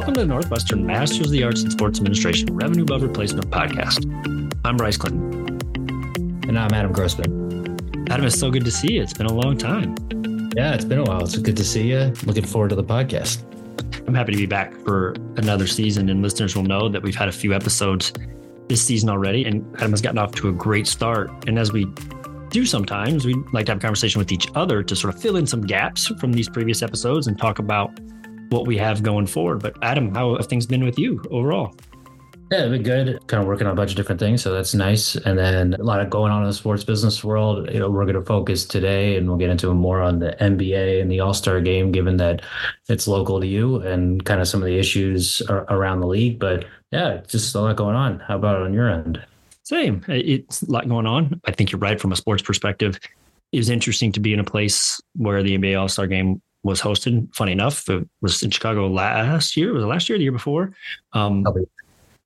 Welcome to the Northwestern Masters of the Arts in Sports Administration Revenue Above Replacement podcast. I'm Brice Clinton. And I'm Adam Grossman. Adam, it's so good to see you. It's been a long time. Yeah, it's been a while. It's good to see you. Looking forward to the podcast. I'm happy to be back for another season, and listeners will know that we've had a few episodes this season already, and Adam has gotten off to a great start. And as we do sometimes, we like to have a conversation with each other to sort of fill in some gaps from these previous episodes and talk about what we have going forward. But Adam, how have things been with you overall? Yeah, it's been good. Kind of working on a bunch of different things, so that's nice. And then a lot of going on in the sports business world. You know, we're going to focus today, and we'll get into more on the NBA and the All Star Game, given that it's local to you, and kind of some of the issues around the league. But yeah, just a lot going on. How about on your end? Same. It's a lot going on. I think you're right from a sports perspective. It was interesting to be in a place where the NBA All Star Game was hosted. Funny enough, it was in Chicago last year. Was it last year? The year before? Um,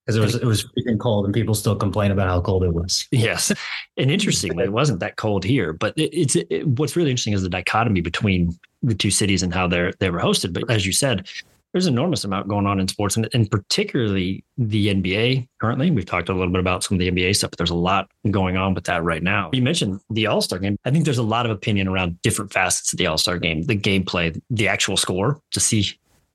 because it was it was freezing cold and people still complain about how cold it was. Yes, and interestingly, it wasn't that cold here. But it, it's it, what's really interesting is the dichotomy between the two cities and how they're they were hosted. But as you said, there's an enormous amount going on in sports, and, and particularly the NBA currently. We've talked a little bit about some of the NBA stuff, but there's a lot going on with that right now. You mentioned the All Star game. I think there's a lot of opinion around different facets of the All Star game, the gameplay, the actual score. To see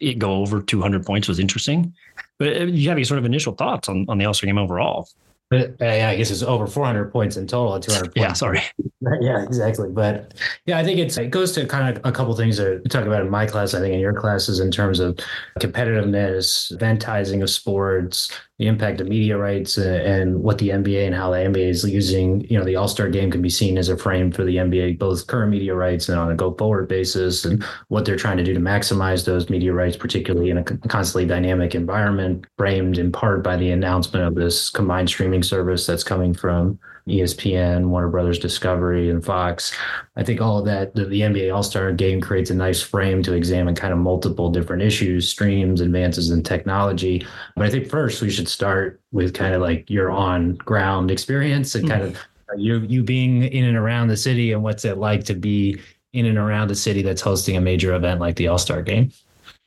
it go over 200 points was interesting. But uh, you have any sort of initial thoughts on, on the All Star game overall? But uh, yeah, I guess it's over 400 points in total at 200 points. Yeah, sorry. yeah, exactly. But yeah, I think it's it goes to kind of a couple things that we talk about in my class. I think in your classes in terms of competitiveness, eventizing of sports, the impact of media rights, uh, and what the NBA and how the NBA is using. You know, the All Star Game can be seen as a frame for the NBA, both current media rights and on a go forward basis, and what they're trying to do to maximize those media rights, particularly in a constantly dynamic environment, framed in part by the announcement of this combined streaming service that's coming from ESPN, Warner Brothers Discovery, and Fox. I think all of that, the, the NBA All Star game creates a nice frame to examine kind of multiple different issues, streams, advances in technology. But I think first we should start with kind of like your on ground experience and kind mm-hmm. of you you being in and around the city and what's it like to be in and around a city that's hosting a major event like the All Star game.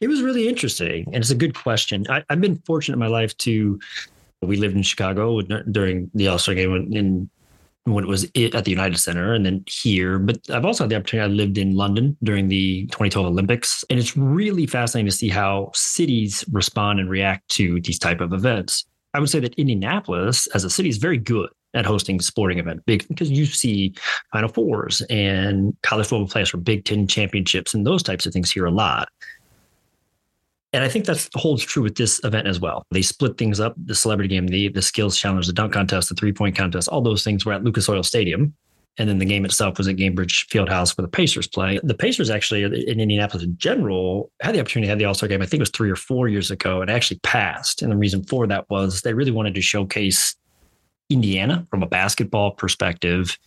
It was really interesting, and it's a good question. I, have been fortunate in my life to we lived in Chicago during the All Star game in when it was at the United Center and then here. But I've also had the opportunity. I lived in London during the 2012 Olympics, and it's really fascinating to see how cities respond and react to these type of events. I would say that Indianapolis, as a city, is very good at hosting sporting event big because you see Final Fours and college football players for Big Ten championships and those types of things here a lot. And I think that holds true with this event as well. They split things up the celebrity game, the, the skills challenge, the dunk contest, the three point contest, all those things were at Lucas Oil Stadium. And then the game itself was at Gainbridge Fieldhouse where the Pacers play. The Pacers actually uh, in Indianapolis in general had the opportunity to have the All Star game. I think it was three or four years ago and actually passed. And the reason for that was they really wanted to showcase Indiana from a basketball perspective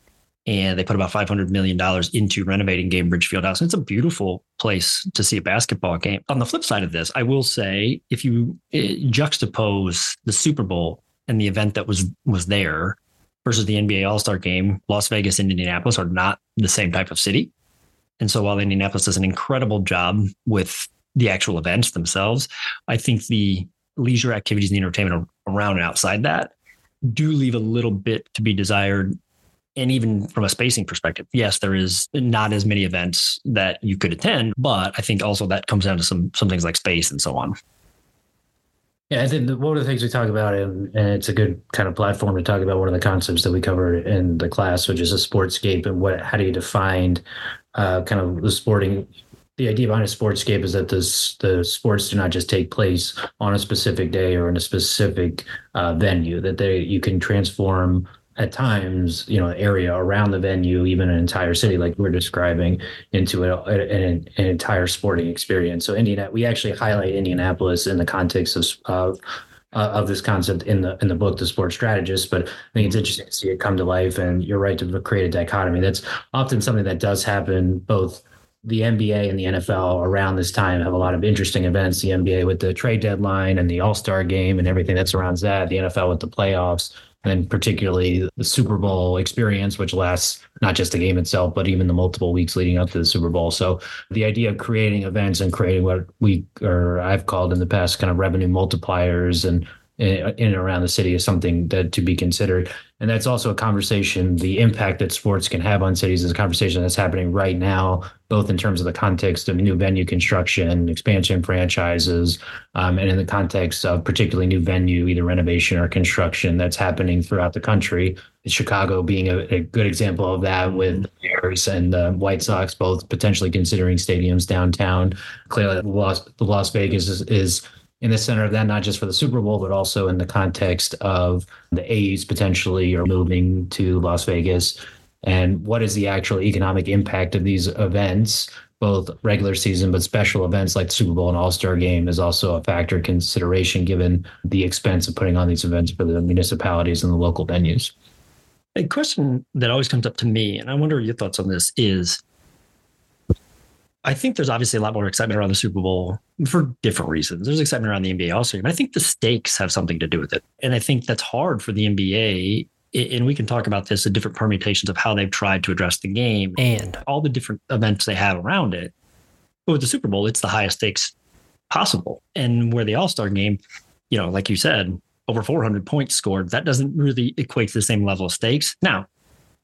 and they put about $500 million into renovating Gainbridge Fieldhouse. And it's a beautiful place to see a basketball game. On the flip side of this, I will say if you eh, juxtapose the Super Bowl and the event that was was there versus the NBA All-Star game, Las Vegas and Indianapolis are not the same type of city. And so while Indianapolis does an incredible job with the actual events themselves, I think the leisure activities and the entertainment around and outside that do leave a little bit to be desired and even from a spacing perspective, yes, there is not as many events that you could attend, but I think also that comes down to some some things like space and so on. Yeah, I think one of the things we talk about, and, it's a good kind of platform to talk about one of the concepts that we cover in the class, which is a sportscape and what how do you define uh, kind of the sporting the idea behind a sportscape is that this, the sports do not just take place on a specific day or in a specific uh, venue that they you can transform at times, you know, area around the venue, even an entire city, like we're describing, into a, an, an, entire sporting experience. So, Indiana, we actually highlight Indianapolis in the context of of, uh, of this concept in the in the book, The Sports Strategist. But I think it's interesting to see it come to life. And you're right to create a dichotomy. That's often something that does happen both the NBA and the NFL around this time have a lot of interesting events. The NBA with the trade deadline and the All Star game and everything that surrounds that. The NFL with the playoffs and particularly the Super Bowl experience, which lasts not just the game itself, but even the multiple weeks leading up to the Super Bowl. So the idea of creating events and creating what we or I've called in the past kind of revenue multipliers and eh, in and around the city is something that to be considered. And that's also a conversation, the impact that sports can have on cities is a conversation that's happening right now, both in terms of the context of new venue construction, expansion franchises, um, and in the context of particularly new venue, either renovation or construction that's happening throughout the country. Chicago being a, a good example of that with the Bears and the White Sox both potentially considering stadiums downtown. Clearly, Las, Las Vegas is, is in the center of that, not just for the Super Bowl, but also in the context of the A's potentially or moving to Las Vegas. And what is the actual economic impact of these events, both regular season, but special events like the Super Bowl and All Star game is also a factor consideration given the expense of putting on these events for the municipalities and the local venues. A question that always comes up to me, and I wonder your thoughts on this is I think there's obviously a lot more excitement around the Super Bowl for different reasons. There's excitement around the NBA also, but I think the stakes have something to do with it. And I think that's hard for the NBA. And we can talk about this, the different permutations of how they've tried to address the game and all the different events they have around it. But with the Super Bowl, it's the highest stakes possible. And where the All Star game, you know, like you said, over 400 points scored, that doesn't really equate to the same level of stakes. Now,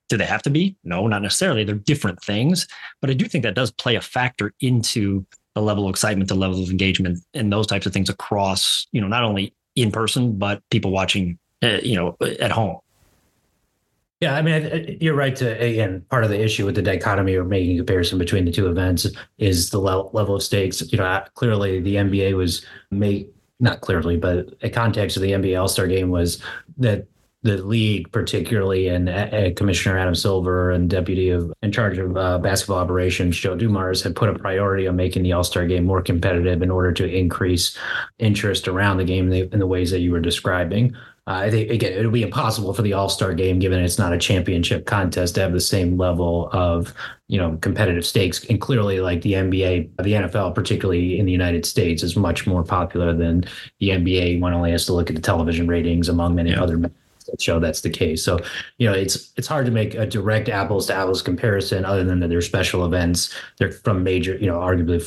do they have to be? No, not necessarily. They're different things. But I do think that does play a factor into the level of excitement, the level of engagement, and those types of things across, you know, not only in person, but people watching, uh, you know, at home. Yeah, I mean, you're right. To again, part of the issue with the dichotomy or making a comparison between the two events is the level of stakes. You know, clearly the NBA was made not clearly, but a context of the NBA All Star Game was that the league, particularly, and uh, Commissioner Adam Silver and Deputy of in charge of uh, basketball operations Joe Dumars had put a priority on making the All Star Game more competitive in order to increase interest around the game in the, in the ways that you were describing. Uh, I think again, it would be impossible for the All Star Game, given it's not a championship contest, to have the same level of you know competitive stakes. And clearly, like the NBA, the NFL, particularly in the United States, is much more popular than the NBA. One only has to look at the television ratings among many yeah. other that show that's the case. So, you know, it's it's hard to make a direct apples to apples comparison other than that they're special events. They're from major, you know, arguably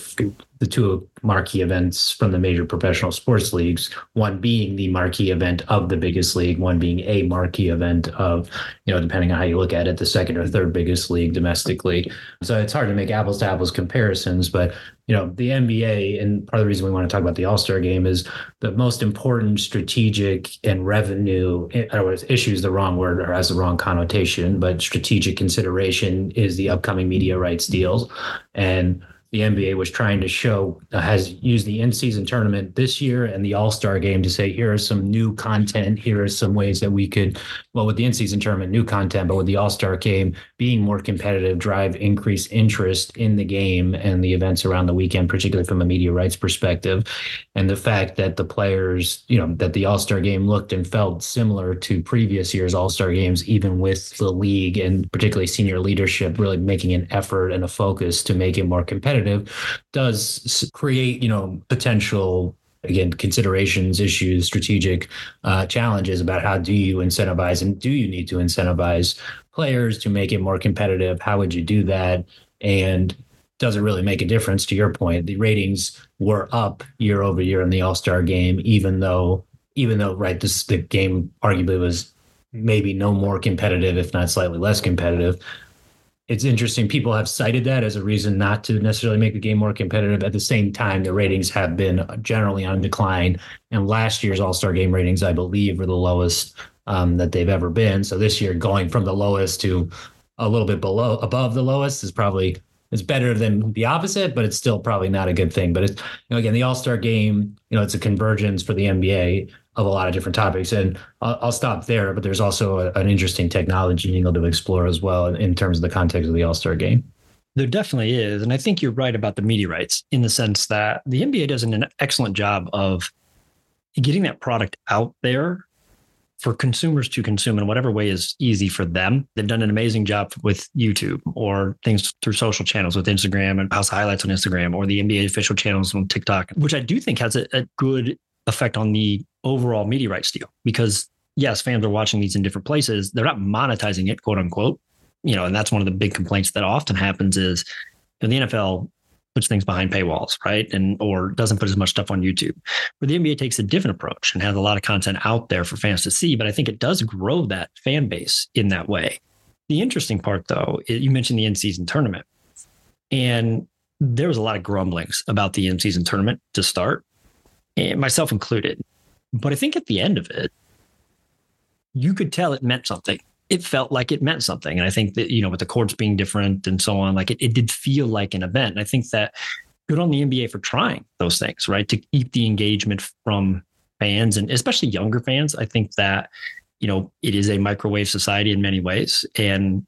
the two marquee events from the major professional sports leagues, one being the marquee event of the biggest league, one being a marquee event of, you know, depending on how you look at it, the second or third biggest league domestically. So it's hard to make apples to apples comparisons, but you know, the NBA and part of the reason we want to talk about the All-Star game is the most important strategic and revenue I don't know issues the wrong word or has the wrong connotation, but strategic consideration is the upcoming media rights deals. And the NBA was trying to show uh, has used the in-season tournament this year and the All-Star game to say here are some new content. Here are some ways that we could, well, with the in-season tournament, new content, but with the All-Star game being more competitive, drive increased interest in the game and the events around the weekend, particularly from a media rights perspective, and the fact that the players, you know, that the All-Star game looked and felt similar to previous years' All-Star games, even with the league and particularly senior leadership really making an effort and a focus to make it more competitive does create, you know, potential again considerations issues strategic uh, challenges about how do you incentivize and do you need to incentivize players to make it more competitive? How would you do that? And does it really make a difference to your point? The ratings were up year over year in the all-star game even though even though right this the game arguably was maybe no more competitive if not slightly less competitive it's interesting. People have cited that as a reason not to necessarily make the game more competitive. At the same time, the ratings have been generally on decline. And last year's All Star game ratings, I believe, were the lowest um, that they've ever been. So this year, going from the lowest to a little bit below, above the lowest, is probably is better than the opposite, but it's still probably not a good thing. But it's you know again the All Star game, you know, it's a convergence for the NBA of a lot of different topics. And I'll, I'll stop there, but there's also a, an interesting technology angle to explore as well in, in terms of the context of the All Star game. There definitely is. And I think you're right about the rights in the sense that the NBA does an excellent job of getting that product out there for consumers to consume in whatever way is easy for them. They've done an amazing job with YouTube or things through social channels with Instagram and House Highlights on Instagram or the NBA official channels on TikTok, which I do think has a, a good effect on the overall media rights deal because yes, fans are watching these in different places. They're not monetizing it, quote unquote. You know, and that's one of the big complaints that often happens is you know, the NFL puts things behind paywalls, right? And or doesn't put as much stuff on YouTube. Where the NBA takes a different approach and has a lot of content out there for fans to see. But I think it does grow that fan base in that way. The interesting part, though, you mentioned the in-season tournament, and there was a lot of grumblings about the in-season tournament to start, Eh, myself included. But I think at the end of it, you could tell it meant something. It felt like it meant something. And I think that, you know, with the courts being different and so on, like it, it did feel like an event. And I think that good on the NBA for trying those things, right? To keep the engagement from fans and especially younger fans. I think that, you know, it is a microwave society in many ways. And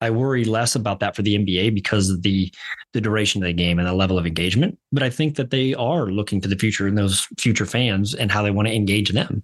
I worry less about that for the NBA because of the the duration of the game and the level of engagement. But I think that they are looking to the future and those future fans and how they want to engage them.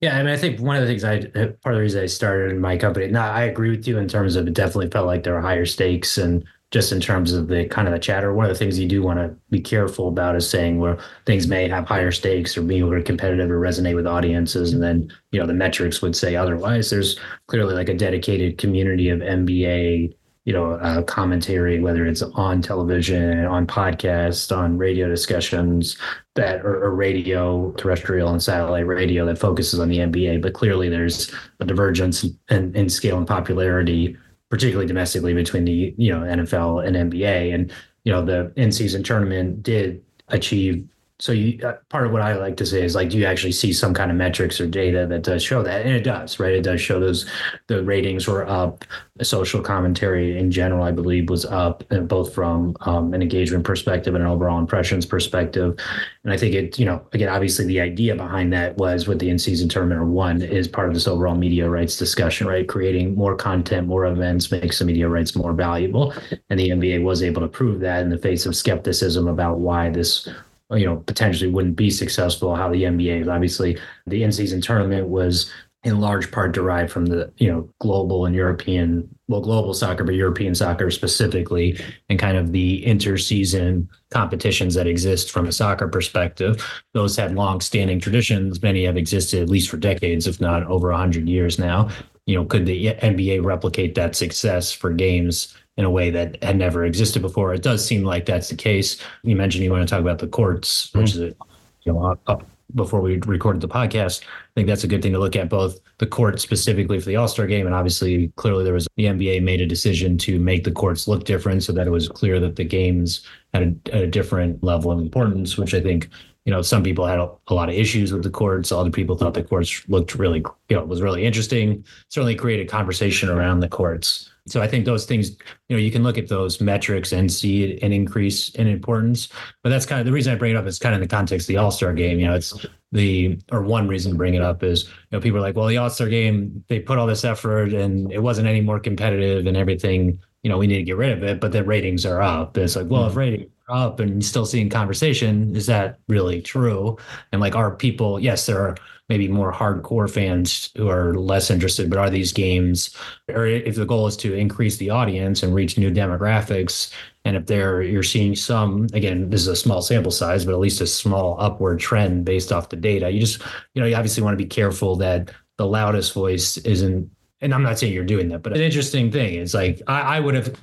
Yeah, I mean, I think one of the things I part of the reason I started in my company. Now, I agree with you in terms of it definitely felt like there were higher stakes, and just in terms of the kind of the chatter. One of the things you do want to be careful about is saying where things may have higher stakes or being more competitive or resonate with audiences, and then you know the metrics would say otherwise. There's clearly like a dedicated community of NBA you know, uh, commentary, whether it's on television, on podcast, on radio discussions that or, radio, terrestrial and satellite radio that focuses on the NBA. But clearly, there's a divergence in, in scale and popularity, particularly domestically, between the you know NFL and NBA. And you know, the in-season tournament did achieve so you, uh, part of what I like to say is like, do you actually see some kind of metrics or data that does show that? And it does, right? It does show those the ratings were up. Social commentary in general, I believe, was up, uh, both from um, an engagement perspective and an overall impressions perspective. And I think it, you know, again, obviously the idea behind that was with the in-season tournament or one is part of this overall media rights discussion, right? Creating more content, more events makes the media rights more valuable. And the NBA was able to prove that in the face of skepticism about why this you know potentially wouldn't be successful how the NBA obviously the in-season tournament was in large part derived from the you know global and European well global soccer but European soccer specifically and kind of the interseason competitions that exist from a soccer perspective. Those had long-standing traditions. Many have existed at least for decades if not over 100 years now. You know could the NBA replicate that success for games in a way that had never existed before. It does seem like that's the case. You mentioned you want to talk about the courts, mm-hmm. which is a, you know up before we recorded the podcast. I think that's a good thing to look at both the court specifically for the All Star game, and obviously, clearly, there was the NBA made a decision to make the courts look different so that it was clear that the games had a, a different level of importance, which I think. You know, some people had a, a lot of issues with the courts. Other people thought the courts looked really, you know, was really interesting. Certainly created conversation around the courts so I think those things, you know, you can look at those metrics and see an increase in importance. But that's kind of the reason I bring it up is kind of in the context of the All Star game. You know, it's the or one reason to bring it up is you know people are like, well, the All Star game they put all this effort and it wasn't any more competitive and everything. You know, we need to get rid of it, but the ratings are up. And it's like, well, if mm-hmm. ratings are up and you're still seeing conversation, is that really true? And like, are people? Yes, there are maybe more hardcore fans who are less interested, but are these games, or if the goal is to increase the audience and reach new demographics, and if there you're seeing some, again, this is a small sample size, but at least a small upward trend based off the data, you just, you know, you obviously want to be careful that the loudest voice isn't and I'm not saying you're doing that, but an interesting thing is like I, I would have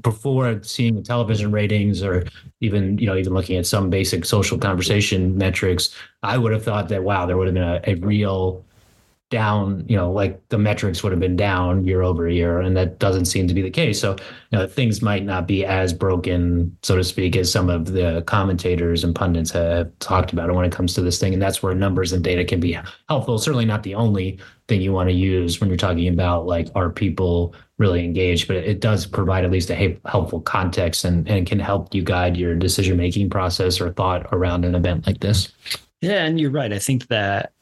before seeing the television ratings or even you know even looking at some basic social conversation metrics i would have thought that wow there would have been a, a real down, you know, like the metrics would have been down year over year, and that doesn't seem to be the case. So, you know, things might not be as broken, so to speak, as some of the commentators and pundits have talked about it when it comes to this thing. And that's where numbers and data can be helpful. Certainly not the only thing you want to use when you're talking about like are people really engaged, but it does provide at least a helpful context and, and can help you guide your decision making process or thought around an event like this. Yeah, and you're right. I think that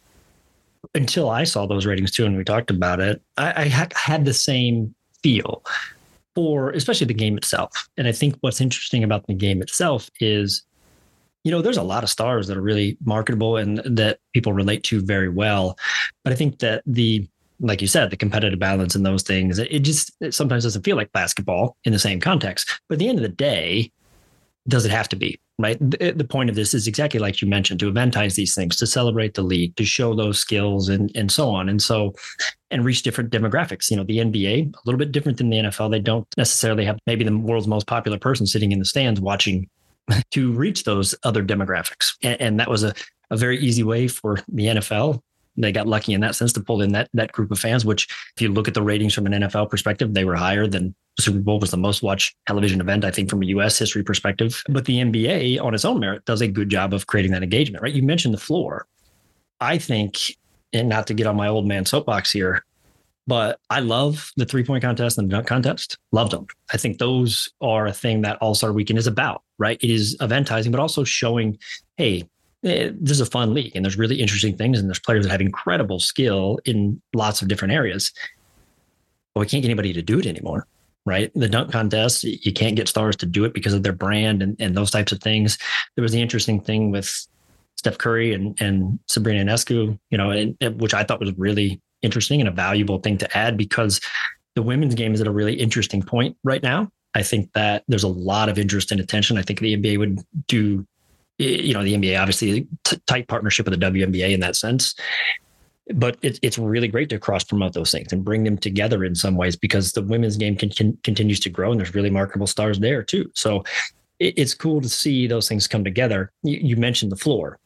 until I saw those ratings too, and we talked about it, I, I had, had the same feel for especially the game itself. And I think what's interesting about the game itself is, you know, there's a lot of stars that are really marketable and that people relate to very well. But I think that the like you said, the competitive balance and those things, it just it sometimes doesn't feel like basketball in the same context. But at the end of the day, does it have to be? Right? The, the, point of this is exactly like you mentioned to eventize these things, to celebrate the league, to show those skills and, and so on. And so, and reach different demographics. You know, the NBA, a little bit different than the NFL. They don't necessarily have maybe the world's most popular person sitting in the stands watching to reach those other demographics. And, and that was a, a very easy way for the NFL they got lucky in that sense to pull in that that group of fans. Which, if you look at the ratings from an NFL perspective, they were higher than Super Bowl was the most watched television event, I think, from a U.S. history perspective. But the NBA, on its own merit, does a good job of creating that engagement. Right? You mentioned the floor. I think, and not to get on my old man soapbox here, but I love the three point contest and the dunk contest. Loved them. I think those are a thing that All Star Weekend is about, right? It is eventizing, but also showing, hey, Eh, this is a fun league and there's really interesting things and there's players that have incredible skill in lots of different areas. But we can't get anybody to do it anymore, right? The dunk contest, you can't get stars to do it because of their brand and, and those types of things. There was the interesting thing with Steph Curry and, and Sabrina Ionescu, you know, and, which I thought was really interesting and a valuable thing to add because the women's game is at a really interesting point right now. I think that there's a lot of interest and attention. I think the NBA would do you know, the NBA obviously t- tight partnership with the WNBA in that sense. But it's it's really great to cross promote those things and bring them together in some ways because the women's game can, can, continues to grow and there's really marketable stars there too. So it, it's cool to see those things come together. You, you mentioned the floor.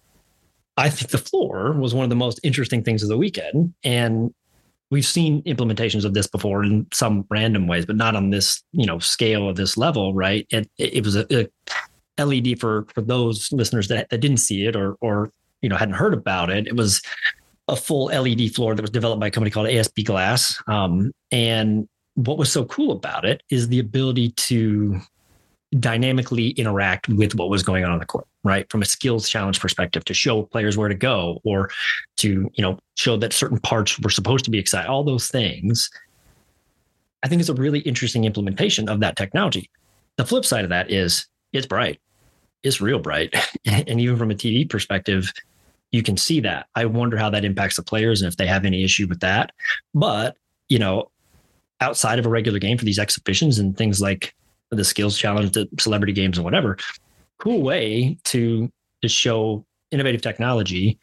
I think the floor was one of the most interesting things of the weekend, and we've seen implementations of this before in some random ways, but not on this you know scale of this level, right? It it was a, a LED for for those listeners that, that didn't see it or or you know hadn't heard about it. It was a full LED floor that was developed by a company called ASB Glass. Um, and what was so cool about it is the ability to dynamically interact with what was going on on the court, right? From a skills challenge perspective, to show players where to go, or to you know show that certain parts were supposed to be excited. All those things. I think it's a really interesting implementation of that technology. The flip side of that is it's bright. It's real bright. and even from a TV perspective, you can see that. I wonder how that impacts the players and if they have any issue with that. But, you know, outside of a regular game for these exhibitions and things like the skills challenge, the celebrity games and whatever, cool way to to show innovative technology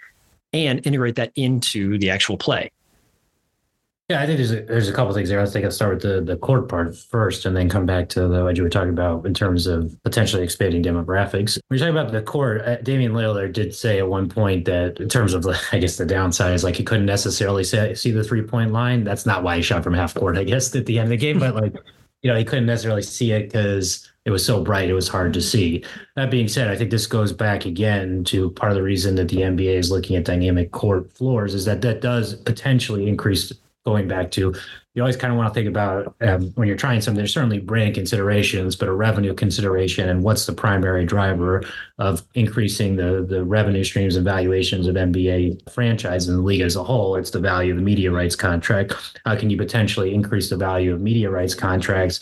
and integrate that into the actual play. Yeah, I think there's a, there's a couple things there. I think I'll start with the, the court part first and then come back to the what you were talking about in terms of potentially expanding demographics. When you're talking about the court, uh, Damian Lillard did say at one point that in terms of, I guess, the downside is like he couldn't necessarily say, see the three point line. That's not why he shot from half court, I guess, at the end of the game. But like, you know, he couldn't necessarily see it because it was so bright, it was hard to see. That being said, I think this goes back again to part of the reason that the NBA is looking at dynamic court floors is that that does potentially increase going back to you always kind of want to think about um, when you're trying something there's certainly brand considerations but a revenue consideration and what's the primary driver of increasing the the revenue streams and valuations of nba franchise and the league as a whole. It's the value of the media rights contract. How can you potentially increase the value of media rights contracts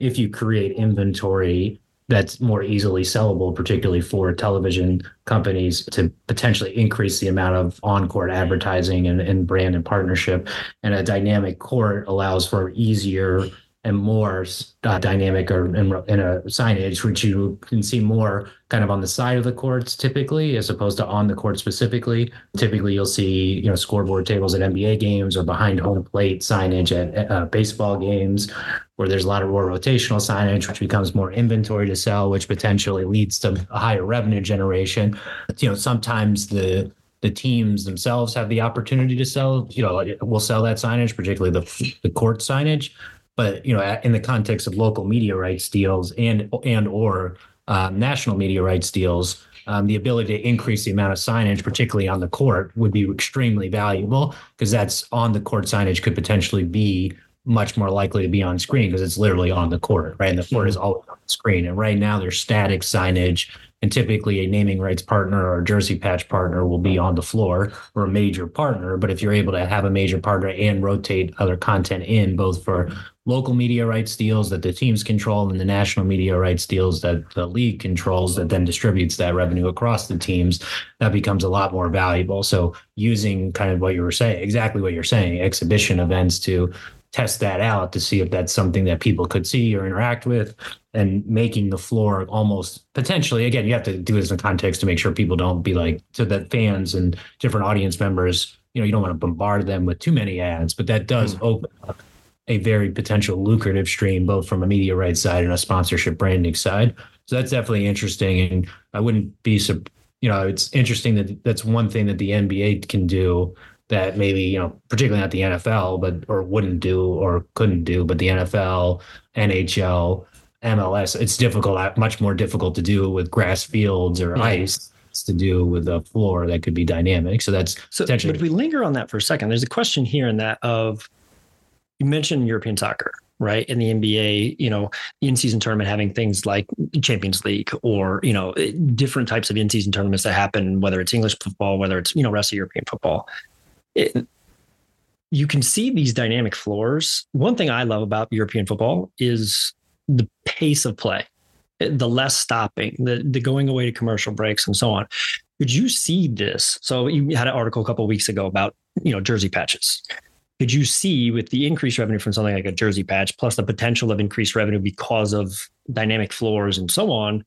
if you create inventory that's more easily sellable, particularly for television companies to potentially increase the amount of on-court advertising and, and brand and partnership. And a dynamic court allows for easier and more uh, dynamic or in, in, a signage, which you can see more kind of on the side of the courts typically, as opposed to on the court specifically. Typically, you'll see you know scoreboard tables at NBA games or behind home plate signage at uh, baseball games, where there's a lot of more rotational signage, which becomes more inventory to sell, which potentially leads to a higher revenue generation. You know, sometimes the the teams themselves have the opportunity to sell. You know, we'll sell that signage, particularly the the court signage but you know, in the context of local media rights deals and and or uh, national media rights deals, um, the ability to increase the amount of signage, particularly on the court, would be extremely valuable because that's on the court signage could potentially be much more likely to be on screen because it's literally on the court, right? And the court is mm-hmm. always on the screen. And right now there's static signage and typically a naming rights partner or a jersey patch partner will be on the floor or a major partner. But if you're able to have a major partner and rotate other content in both for local media rights deals that the teams control and the national media rights deals that the league controls that then distributes that revenue across the teams, that becomes a lot more valuable. So using kind of what you were saying, exactly what you're saying, exhibition events to test that out to see if that's something that people could see or interact with and making the floor almost potentially again you have to do this in context to make sure people don't be like so that fans and different audience members you know you don't want to bombard them with too many ads but that does mm. open up a very potential lucrative stream both from a media rights side and a sponsorship branding side. So that's definitely interesting and i wouldn't be surprised, you know it's interesting that that's one thing that the nba can do that maybe you know particularly not the NFL but or wouldn't do or couldn't do but the NFL NHL MLS it's difficult uh, much more difficult to do with grass fields or ice to do with a floor that could be dynamic. So that's so but if we linger on that for a second there's a question here in that of you mentioned European soccer right in the NBA you know in-season tournament having things like Champions League or you know eh, different types of in-season tournaments that happen whether it's English football whether it's you know rest of European football it, you can see these dynamic floors. One thing I love about European football is the pace of play, eh, the less stopping, the, the going away to commercial breaks and so on. Could you see this? So you had an article a couple weeks ago about, you know, jersey patches. Could you see with the increased revenue from something like a jersey patch, plus the potential of increased revenue because of dynamic floors and so on,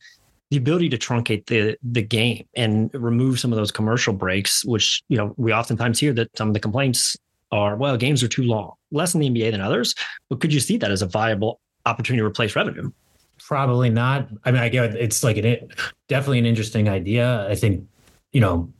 the ability to truncate the the game and remove some of those commercial breaks, which you know we oftentimes hear that some of the complaints are, well, games are too long, less in the NBA than others. But could you see that as a viable opportunity to replace revenue? Probably not. I mean, I get it's like an definitely an interesting idea. I think you know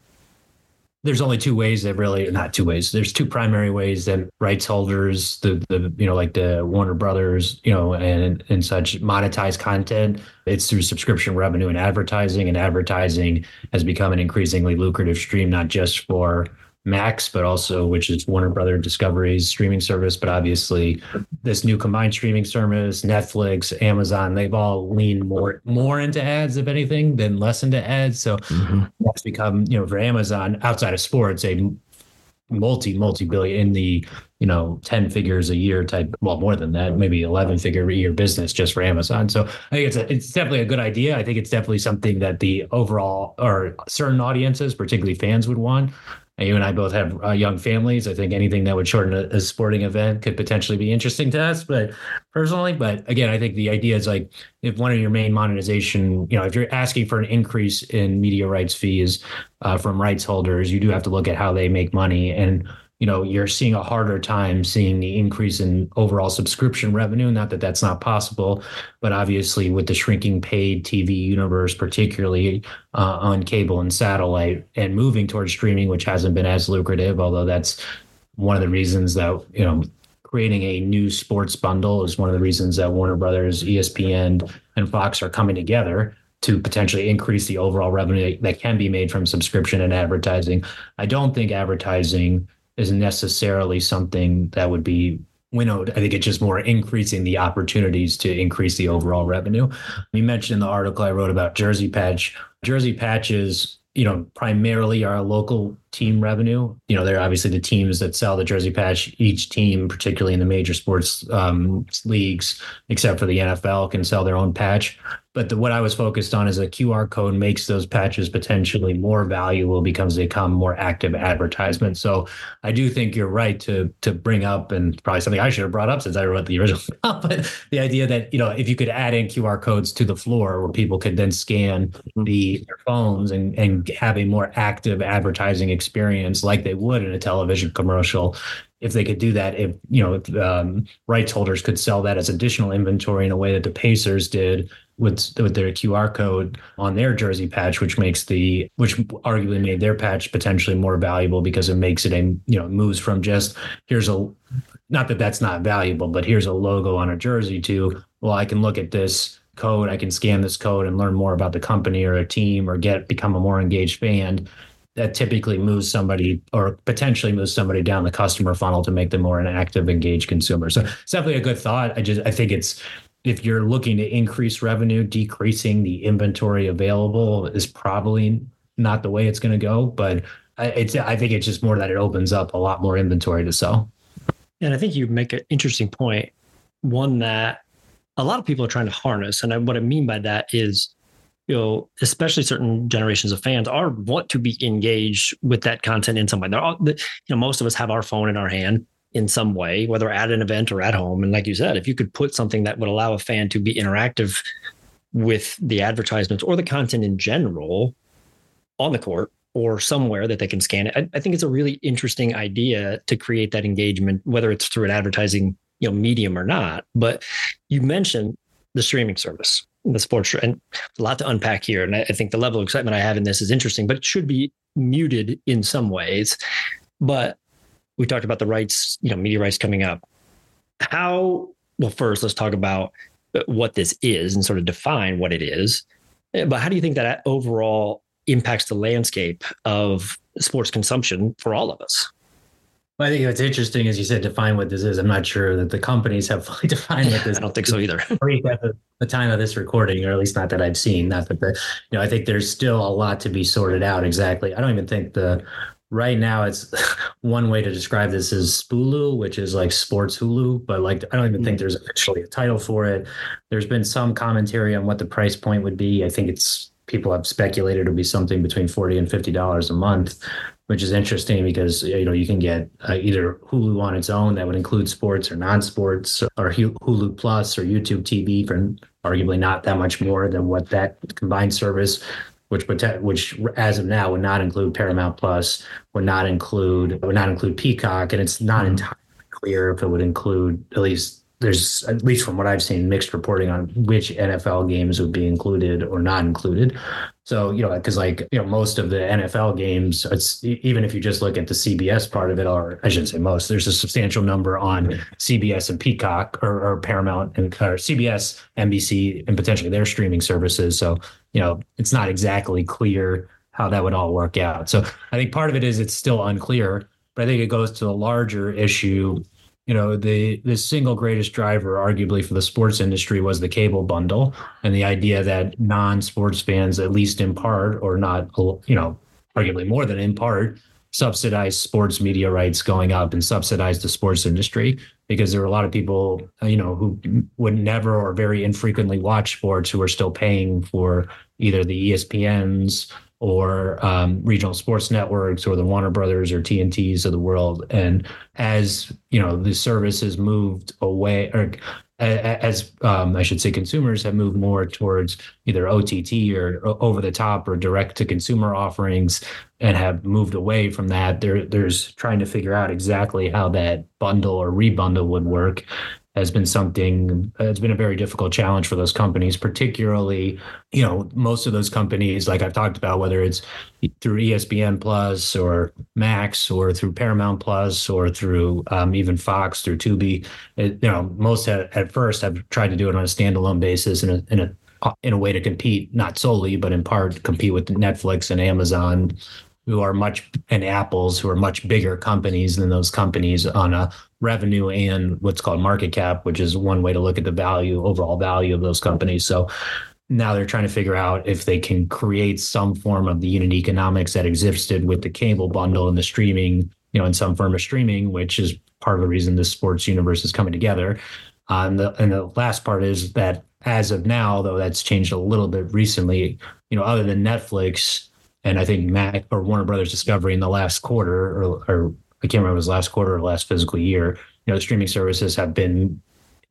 there's only two ways that really not two ways there's two primary ways that rights holders the the you know like the warner brothers you know and and such monetize content. It's through subscription revenue and advertising and advertising has become an increasingly lucrative stream not just for Max, but also which is Warner Brother Discovery's streaming service. But obviously, this new combined streaming service, Netflix, Amazon, they've all leaned more more into ads, if anything, than less into ads. So mm-hmm. that's become, you know, for Amazon outside of sports, a multi multi billion in the you know 10 figures a year type well more than that maybe 11 figure a year business just for amazon so i think it's a, it's definitely a good idea i think it's definitely something that the overall or certain audiences particularly fans would want you and I both have uh, young families. I think anything that would shorten a, a, sporting event could potentially be interesting to us, but personally, but again, I think the idea is like if one of your main monetization, you know, if you're asking for an increase in media rights fees uh, from rights holders, you do have to look at how they make money and you know you're seeing a harder time seeing the increase in overall subscription revenue not that that's not possible but obviously with the shrinking paid tv universe particularly uh, on cable and satellite and moving towards streaming which hasn't been as lucrative although that's one of the reasons that you know creating a new sports bundle is one of the reasons that warner brothers espn and fox are coming together to potentially increase the overall revenue that can be made from subscription and advertising. I don't think advertising is necessarily something that would be winnowed. I think it's just more increasing the opportunities to increase the overall revenue. You mentioned in the article I wrote about Jersey Patch. Jersey Patches, you know, primarily are local team revenue. You know, they're obviously the teams that sell the jersey patch. Each team, particularly in the major sports um, leagues, except for the NFL, can sell their own patch. But the, what I was focused on is a QR code makes those patches potentially more valuable because they become more active advertisement. So I do think you're right to to bring up, and probably something I should have brought up since I wrote the original, but the idea that you know if you could add in QR codes to the floor where people could then scan mm-hmm. the their phones and and have a more active advertising experience like they would in a television commercial if they could do that if you know if, um, rights holders could sell that as additional inventory in a way that the pacers did with with their qr code on their jersey patch which makes the which arguably made their patch potentially more valuable because it makes it a you know moves from just here's a not that that's not valuable but here's a logo on a jersey to well i can look at this code i can scan this code and learn more about the company or a team or get become a more engaged fan that typically moves somebody or potentially moves somebody down the customer funnel to make them more an active, engaged consumer. So it's definitely a good thought. I just I think it's if you're looking to increase revenue, decreasing the inventory available is probably not the way it's going to go. But it's I think it's just more that it opens up a lot more inventory to sell. And I think you make an interesting point, one that a lot of people are trying to harness. And I, what I mean by that is you know, especially certain generations of fans are want to be engaged with that content in some way. They're all, you know, most of us have our phone in our hand. in some way, whether at an event or at home. And like you said, if you could put something that would allow a fan to be interactive with the advertisements or the content in general on the court or somewhere that they can scan it. I, I, think it's a really interesting idea to create that engagement, whether it's through an advertising you know medium or not. But you mentioned the streaming service, the sports, and a lot to unpack here. And I, I think the level of excitement I have in this is interesting, but it should be muted in some ways. But we talked about the rights, you know, media rights coming up. How well, first let's talk about what this is and sort of define what it is. But how do you think that overall impacts the landscape of sports consumption for all of us? Well, I think what's interesting is you said define what this is. I'm not sure that the companies have fully defined what this. I don't think so either. at the, the time of this recording, or at least not that I've seen. Not that the, you know, I think there's still a lot to be sorted out. Exactly. I don't even think the right now it's one way to describe this is Spulu, which is like sports Hulu, but like I don't even think mm. there's actually a title for it. There's been some commentary on what the price point would be. I think it's people have speculated it'll be something between 40 and 50 dollars a month which is interesting because you know you can get uh, either hulu on its own that would include sports or non-sports or hulu plus or youtube tv for arguably not that much more than what that combined service which which as of now would not include paramount plus would not include would not include peacock and it's not mm-hmm. entirely clear if it would include at least there's at least from what I've seen mixed reporting on which NFL games would be included or not included. So you know, because like you know, most of the NFL games, it's even if you just look at the CBS part of it, or I shouldn't say most, there's a substantial number on CBS and Peacock or, or Paramount and or CBS, NBC, and potentially their streaming services. So you know, it's not exactly clear how that would all work out. So I think part of it is it's still unclear, but I think it goes to the larger issue you know the the single greatest driver arguably for the sports industry was the cable bundle and the idea that non-sports fans at least in part or not you know arguably more than in part subsidized sports media rights going up and subsidized the sports industry because there were a lot of people you know who would never or very infrequently watch sports who are still paying for either the ESPNs or um, regional sports networks or the Warner Brothers or TNTs of the world. And as you know, the service has moved away, or as um, I should say, consumers have moved more towards either OTT or over the top or direct to consumer offerings, and have moved away from that. There, there's trying to figure out exactly how that bundle or rebundle would work has been something it's been a very difficult challenge for those companies particularly you know most of those companies like i've talked about whether it's through espn plus or max or through paramount plus or through um, even fox through tubi it, you know most at, at first have tried to do it on a standalone basis in a, in a in a way to compete not solely but in part compete with netflix and amazon who are much and Apple's who are much bigger companies than those companies on a revenue and what's called market cap, which is one way to look at the value, overall value of those companies. So now they're trying to figure out if they can create some form of the unit economics that existed with the cable bundle and the streaming, you know, in some form of streaming, which is part of the reason the sports universe is coming together. Uh, and, the, and the last part is that as of now, though that's changed a little bit recently, you know, other than Netflix, and I think Max or Warner Brothers Discovery in the last quarter, or, or I can't remember it was last quarter or last physical year. You know, the streaming services have been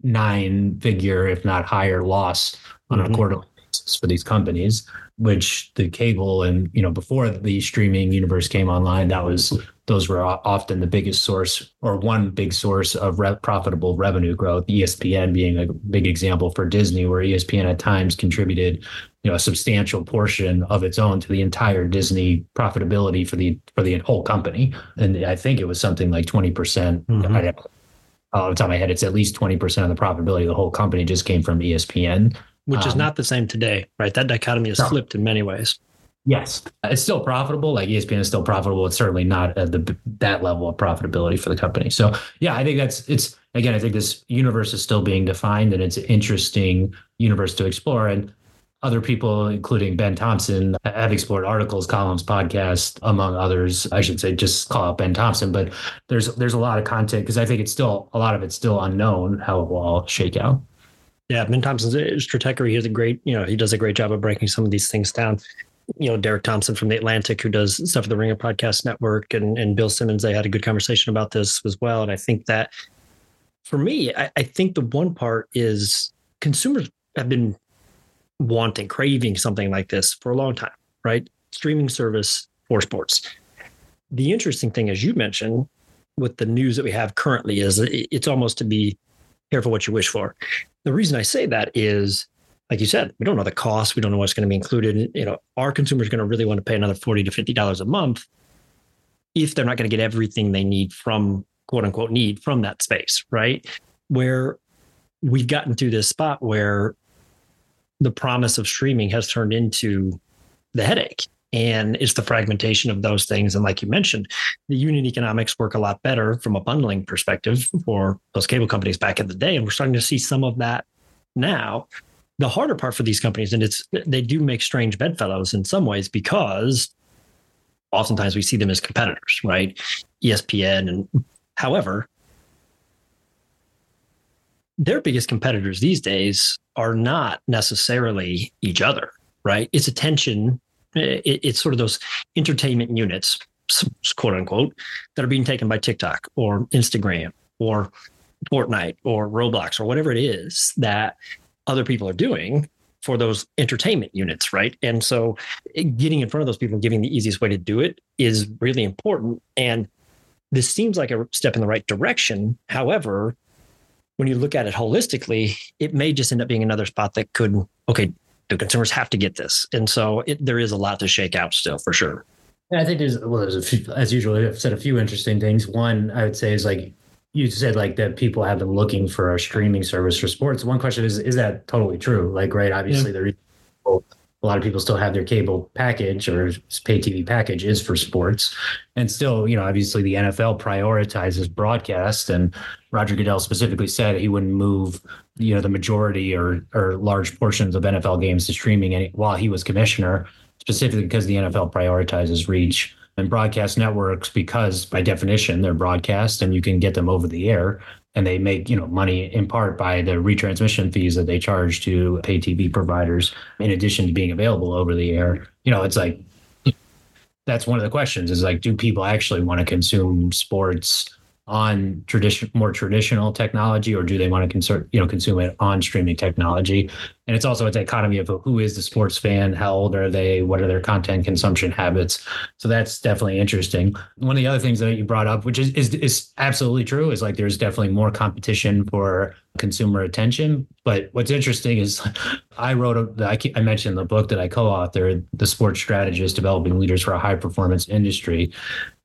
nine figure, if not higher, loss on mm-hmm. a quarterly basis for these companies. Which the cable and you know before the streaming universe came online, that was those were often the biggest source or one big source of re- profitable revenue growth. ESPN being a big example for Disney, where ESPN at times contributed you know a substantial portion of its own to the entire Disney profitability for the for the whole company. And I think it was something like twenty percent. Mm-hmm. Off the top of my head, it's at least twenty percent of the profitability of the whole company just came from ESPN, which um, is not the same today, right? That dichotomy has no. flipped in many ways. Yes, it's still profitable. Like ESPN is still profitable. It's certainly not at the that level of profitability for the company. So yeah, I think that's it's again. I think this universe is still being defined, and it's an interesting universe to explore. And other people, including Ben Thompson, have explored articles, columns, podcasts, among others. I should say, just call out Ben Thompson. But there's there's a lot of content because I think it's still a lot of it's still unknown how it will all shake out. Yeah, Ben Thompson's stratechery. He has a great, you know, he does a great job of breaking some of these things down. you know Derek Thompson from the Atlantic, who does stuff for the Ringer Podcast Network, and and Bill Simmons. They had a good conversation about this as well, and I think that for me, I, I think the one part is consumers have been wanting, craving something like this for a long time, right? Streaming service for sports. The interesting thing, as you mentioned, with the news that we have currently, is it's almost to be careful what you wish for. The reason I say that is, like you said, we don't know the cost. We don't know what's going to be included. You know, our consumers going to really want to pay another forty to fifty dollars a month if they're not going to get everything they need from quote unquote need from that space, right? Where we've gotten to this spot where the promise of streaming has turned into the headache and it's the fragmentation of those things. And like you mentioned the unit economics work a lot better from a bundling perspective for those cable companies back in the day. And we're starting to see some of that now. The harder part for these companies and it's they do make strange bedfellows in some ways because oftentimes we see them as competitors right? Espn and however their biggest competitors these days are not necessarily each other, right? It's attention. It, it's sort of those entertainment units, quote unquote, that are being taken by TikTok or Instagram or Fortnite or Roblox or whatever it is that other people are doing for those entertainment units, right? And so getting in front of those people and giving the easiest way to do it is really important. And this seems like a step in the right direction. However, when you look at it holistically, it may just end up being another spot that could, okay, do consumers have to get this? And so it, there is a lot to shake out still for sure. I think there's, well, there's a few, as usual, I've said a few interesting things. One, I would say is like, you said like that people have been looking for a streaming service for sports. One question is, is that totally true? Like, right, obviously yeah. the a lot of people still have their cable package or pay TV package is for sports. And still, you know, obviously the NFL prioritizes broadcast. And Roger Goodell specifically said he wouldn't move, you know, the majority or or large portions of NFL games to streaming while he was commissioner, specifically because the NFL prioritizes reach and broadcast networks because by definition they're broadcast and you can get them over the air and they make you know money in part by the retransmission fees that they charge to pay TV providers in addition to being available over the air. You know, it's like that's one of the questions is like do people actually want to consume sports on tradition more traditional technology or do they want to you know consume it on streaming technology? And it's also a dichotomy of who is the sports fan how old are they what are their content consumption habits. So that's definitely interesting. One of the other things that you brought up which is is, is absolutely true is like there's definitely more competition for consumer attention. But what's interesting is i wrote a, I, I mentioned the book that i co-authored the sports strategist developing leaders for a high performance industry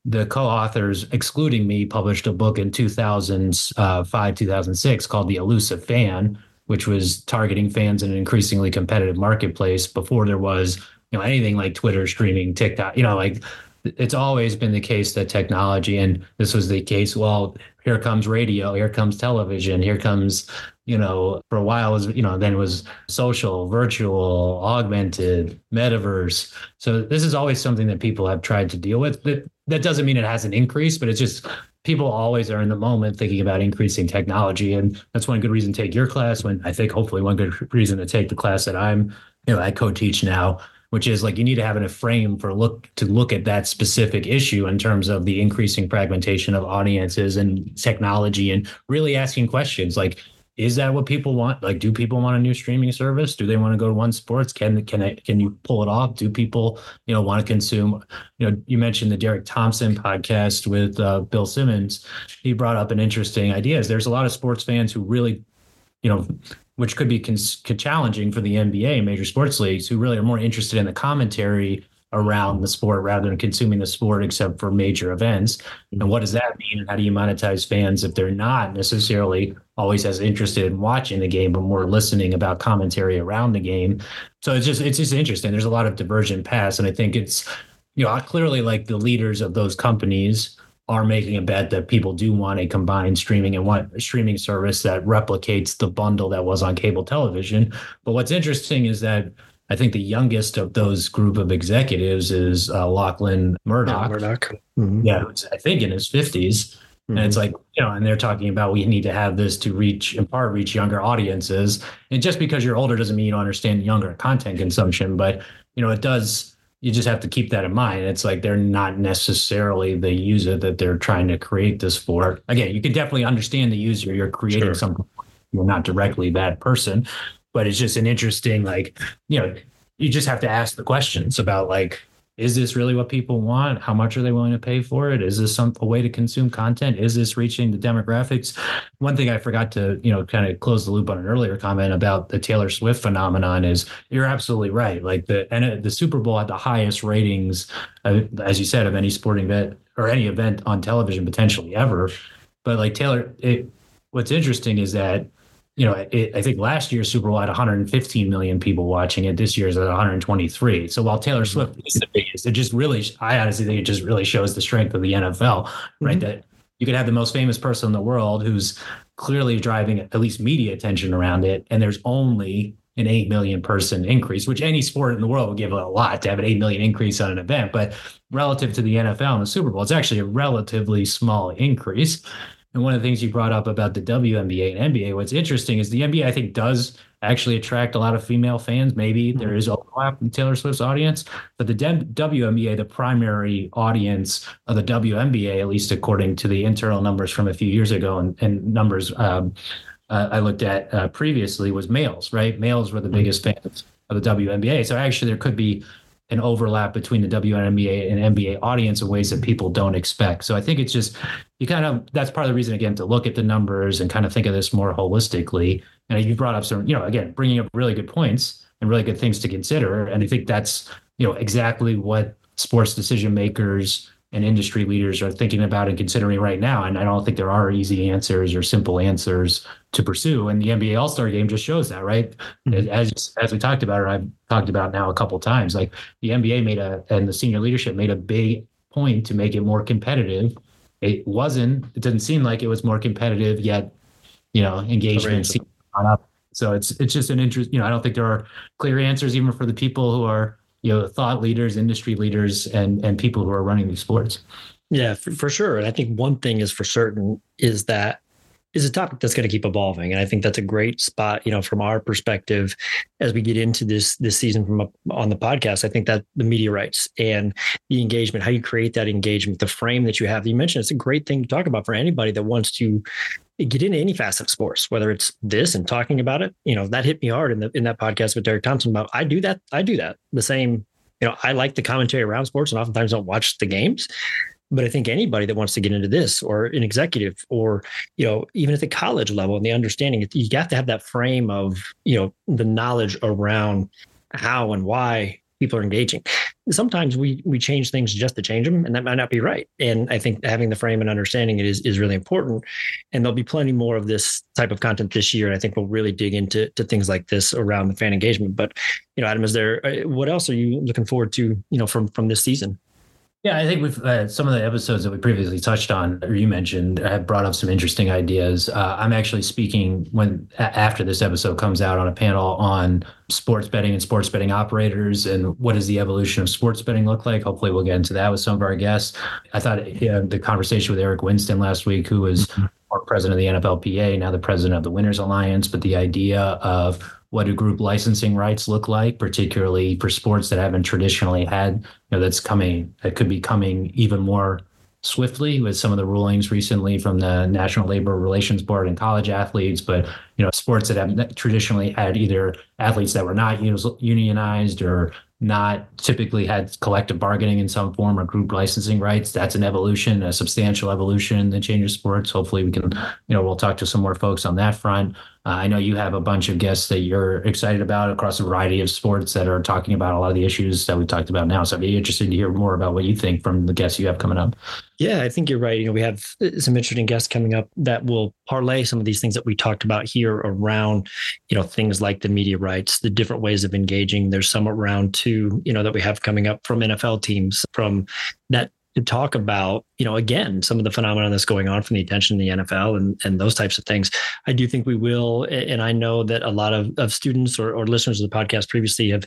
the co-authors, excluding me, published a book in 2005, uh, 2006 called The Elusive Fan, which was targeting fans in an increasingly competitive marketplace before there was, you know, anything like Twitter streaming, TikTok, you know, like it's always been the case that technology, and this was the case. Well, here comes radio, here comes television, here comes, you know, for a while was, you know, then it was social, virtual, augmented, metaverse. So this is always something that people have tried to deal with. That that doesn't mean it hasn't increased, but it's just people always are in the moment thinking about increasing technology. And that's one good reason to take your class. When I think hopefully one good reason to take the class that I'm, you know, I co-teach now which is like you need to have a frame for look to look at that specific issue in terms of the increasing fragmentation of audiences and technology and really asking questions like is that what people want? Like do people want a new streaming service? Do they want to go to one sports? Can can I, can you pull it off? Do people you know want to consume you know you mentioned the derek thompson podcast with uh, bill simmons. He brought up an interesting idea. Is there's a lot of sports fans who really you know which could be cons- challenging for the NBA, major sports leagues, who really are more interested in the commentary around the sport rather than consuming the sport except for major events. And mm-hmm. what does that mean? And how do you monetize fans if they're not necessarily always as interested in watching the game, but more listening about commentary around the game? So it's just it's just interesting. There's a lot of divergent paths, and I think it's you know clearly like the leaders of those companies are making a bet that people do want a combined streaming and want a streaming service that replicates the bundle that was on cable television. But what's interesting is that I think the youngest of those group of executives is uh, Lachlan Murdoch. Yeah, Murdoch. Mm-hmm. yeah who's I think in his 50s. Mm-hmm. And it's like, you know, and they're talking about we need to have this to reach, in part, reach younger audiences. And just because you're older doesn't mean you don't understand younger content consumption, but, you know, it does you just have to keep that in mind. It's like they're not necessarily the user that they're trying to create this for. Again, you can definitely understand the user. You're creating sure. something. You're not directly that person, but it's just an interesting, like, you know, you just have to ask the questions about like, is this really what people want? How much are they willing to pay for it? Is this some a way to consume content? Is this reaching the demographics? One thing I forgot to, you know, kind of close the loop on an earlier comment about the Taylor Swift phenomenon is you're absolutely right. Like the and the Super Bowl had the highest ratings, uh, as you said, of any sporting event or any event on television potentially ever. But like Taylor, it, what's interesting is that you know, it, I think last year's Super Bowl had 115 million people watching it. This year's at 123. So while Taylor mm-hmm. Swift is the biggest, it just really, I honestly think it just really shows the strength of the NFL, right? Mm-hmm. That you could have the most famous person in the world who's clearly driving at least media attention around it, and there's only an 8 million person increase, which any sport in the world would give a lot to have an 8 million increase on an event. But relative to the NFL and the Super Bowl, it's actually a relatively small increase. And one of the things you brought up about the WNBA and NBA, what's interesting is the NBA, I think, does actually attract a lot of female fans. Maybe mm-hmm. there is overlap in Taylor Swift's audience, but the WNBA, the primary audience of the WNBA, at least according to the internal numbers from a few years ago and, and numbers um, uh, I looked at uh, previously, was males, right? Males were the mm-hmm. biggest fans of the WNBA. So actually, there could be an overlap between the WNBA and NBA audience in ways that people don't expect. So I think it's just you kind of that's part of the reason again to look at the numbers and kind of think of this more holistically. And you brought up some, you know, again, bringing up really good points and really good things to consider. And I think that's you know exactly what sports decision makers and industry leaders are thinking about and considering right now. And I don't think there are easy answers or simple answers to pursue. And the NBA All Star Game just shows that, right? Mm-hmm. As as we talked about, or I've talked about now a couple times, like the NBA made a and the senior leadership made a big point to make it more competitive. It wasn't. It didn't seem like it was more competitive yet. You know, engagement on up. So it's it's just an interest. You know, I don't think there are clear answers even for the people who are you know thought leaders, industry leaders, and and people who are running these sports. Yeah, for, for sure. And I think one thing is for certain is that is a topic that's going to keep evolving and i think that's a great spot you know from our perspective as we get into this this season from on the podcast i think that the media rights and the engagement how you create that engagement the frame that you have you mentioned it's a great thing to talk about for anybody that wants to get into any facet of sports, whether it's this and talking about it. You know, that hit me hard in the in that podcast with Derek Thompson about I do that. I do that. The same, you know, I like the commentary around sports and oftentimes don't watch the games. But I think anybody that wants to get into this or an executive or, you know, even at the college level and the understanding, you have to have that frame of, you know, the knowledge around how and why people are engaging. Sometimes we we change things just to change them, and that might not be right. And I think having the frame and understanding it is is really important. And there'll be plenty more of this type of content this year. And I think we'll really dig into to things like this around the fan engagement. But you know, Adam, is there uh, what else are you looking forward to? You know, from from this season? Yeah, I think we've uh, some of the episodes that we previously touched on, or you mentioned, have brought up some interesting ideas. Uh, I'm actually speaking when after this episode comes out on a panel on sports betting and sports betting operators and what does the evolution of sports betting look like. Hopefully, we'll get into that with some of our guests. I thought you know, the conversation with Eric Winston last week, who was mm-hmm. president of the NFLPA, now the president of the Winners Alliance, but the idea of what do group licensing rights look like, particularly for sports that haven't traditionally had, you know, that's coming, that could be coming even more swiftly with some of the rulings recently from the National Labor Relations Board and college athletes, but you know, sports that have traditionally had either athletes that were not unionized or not typically had collective bargaining in some form or group licensing rights. That's an evolution, a substantial evolution in the change of sports. Hopefully, we can, you know, we'll talk to some more folks on that front. Uh, I know you have a bunch of guests that you're excited about across a variety of sports that are talking about a lot of the issues that we talked about now. So I'd be interested to hear more about what you think from the guests you have coming up. Yeah, I think you're right. You know, we have some interesting guests coming up that will parlay some of these things that we talked about here around, you know, things like the media rights, the different ways of engaging. There's some around too, you know, that we have coming up from NFL teams, from that to talk about, you know, again, some of the phenomenon that's going on from the attention in the NFL and, and those types of things. I do think we will. And I know that a lot of, of students or, or listeners of the podcast previously have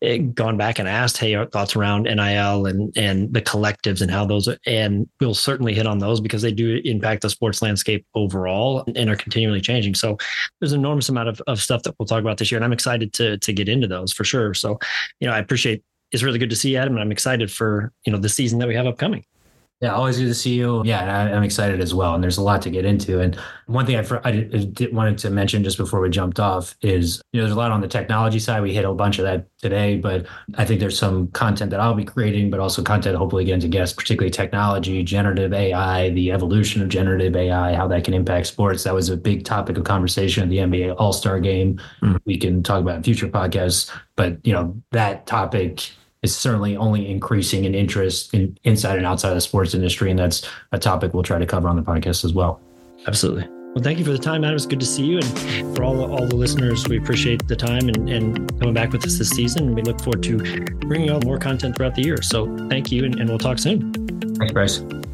Eh, gone back and asked, hey, our thoughts around NIL and and the collectives and how those are, and we'll certainly hit on those because they do impact the sports landscape overall and are continually changing. So there's an enormous amount of, of stuff that we'll talk about this year, and I'm excited to to get into those for sure. So, you know, I appreciate it's really good to see you, Adam. And I'm excited for, you know, the season that we have upcoming. Yeah, always good to see you. Yeah, I, am excited as well. And there's a lot to get into. And one thing I, I did, wanted to mention just before we jumped off is, you know, there's a lot on the technology side. We hit a bunch of that today, but I think there's some content that I'll be creating, but also content hopefully getting to guests, particularly technology, generative AI, the evolution of generative AI, how that can impact sports. That was a big topic of conversation at the NBA All Star Game. Mm-hmm. We can talk about in future podcasts, but you know that topic is certainly only increasing in interest in inside and outside of the sports industry. And that's a topic we'll try to cover on the podcast as well. Absolutely. Well, thank you for the time, Adam. It's good to see you. And for all, all the listeners, we appreciate the time and, and coming back with us this season. We look forward to bringing out more content throughout the year. So thank you, and, and we'll talk soon. Thanks, Brice.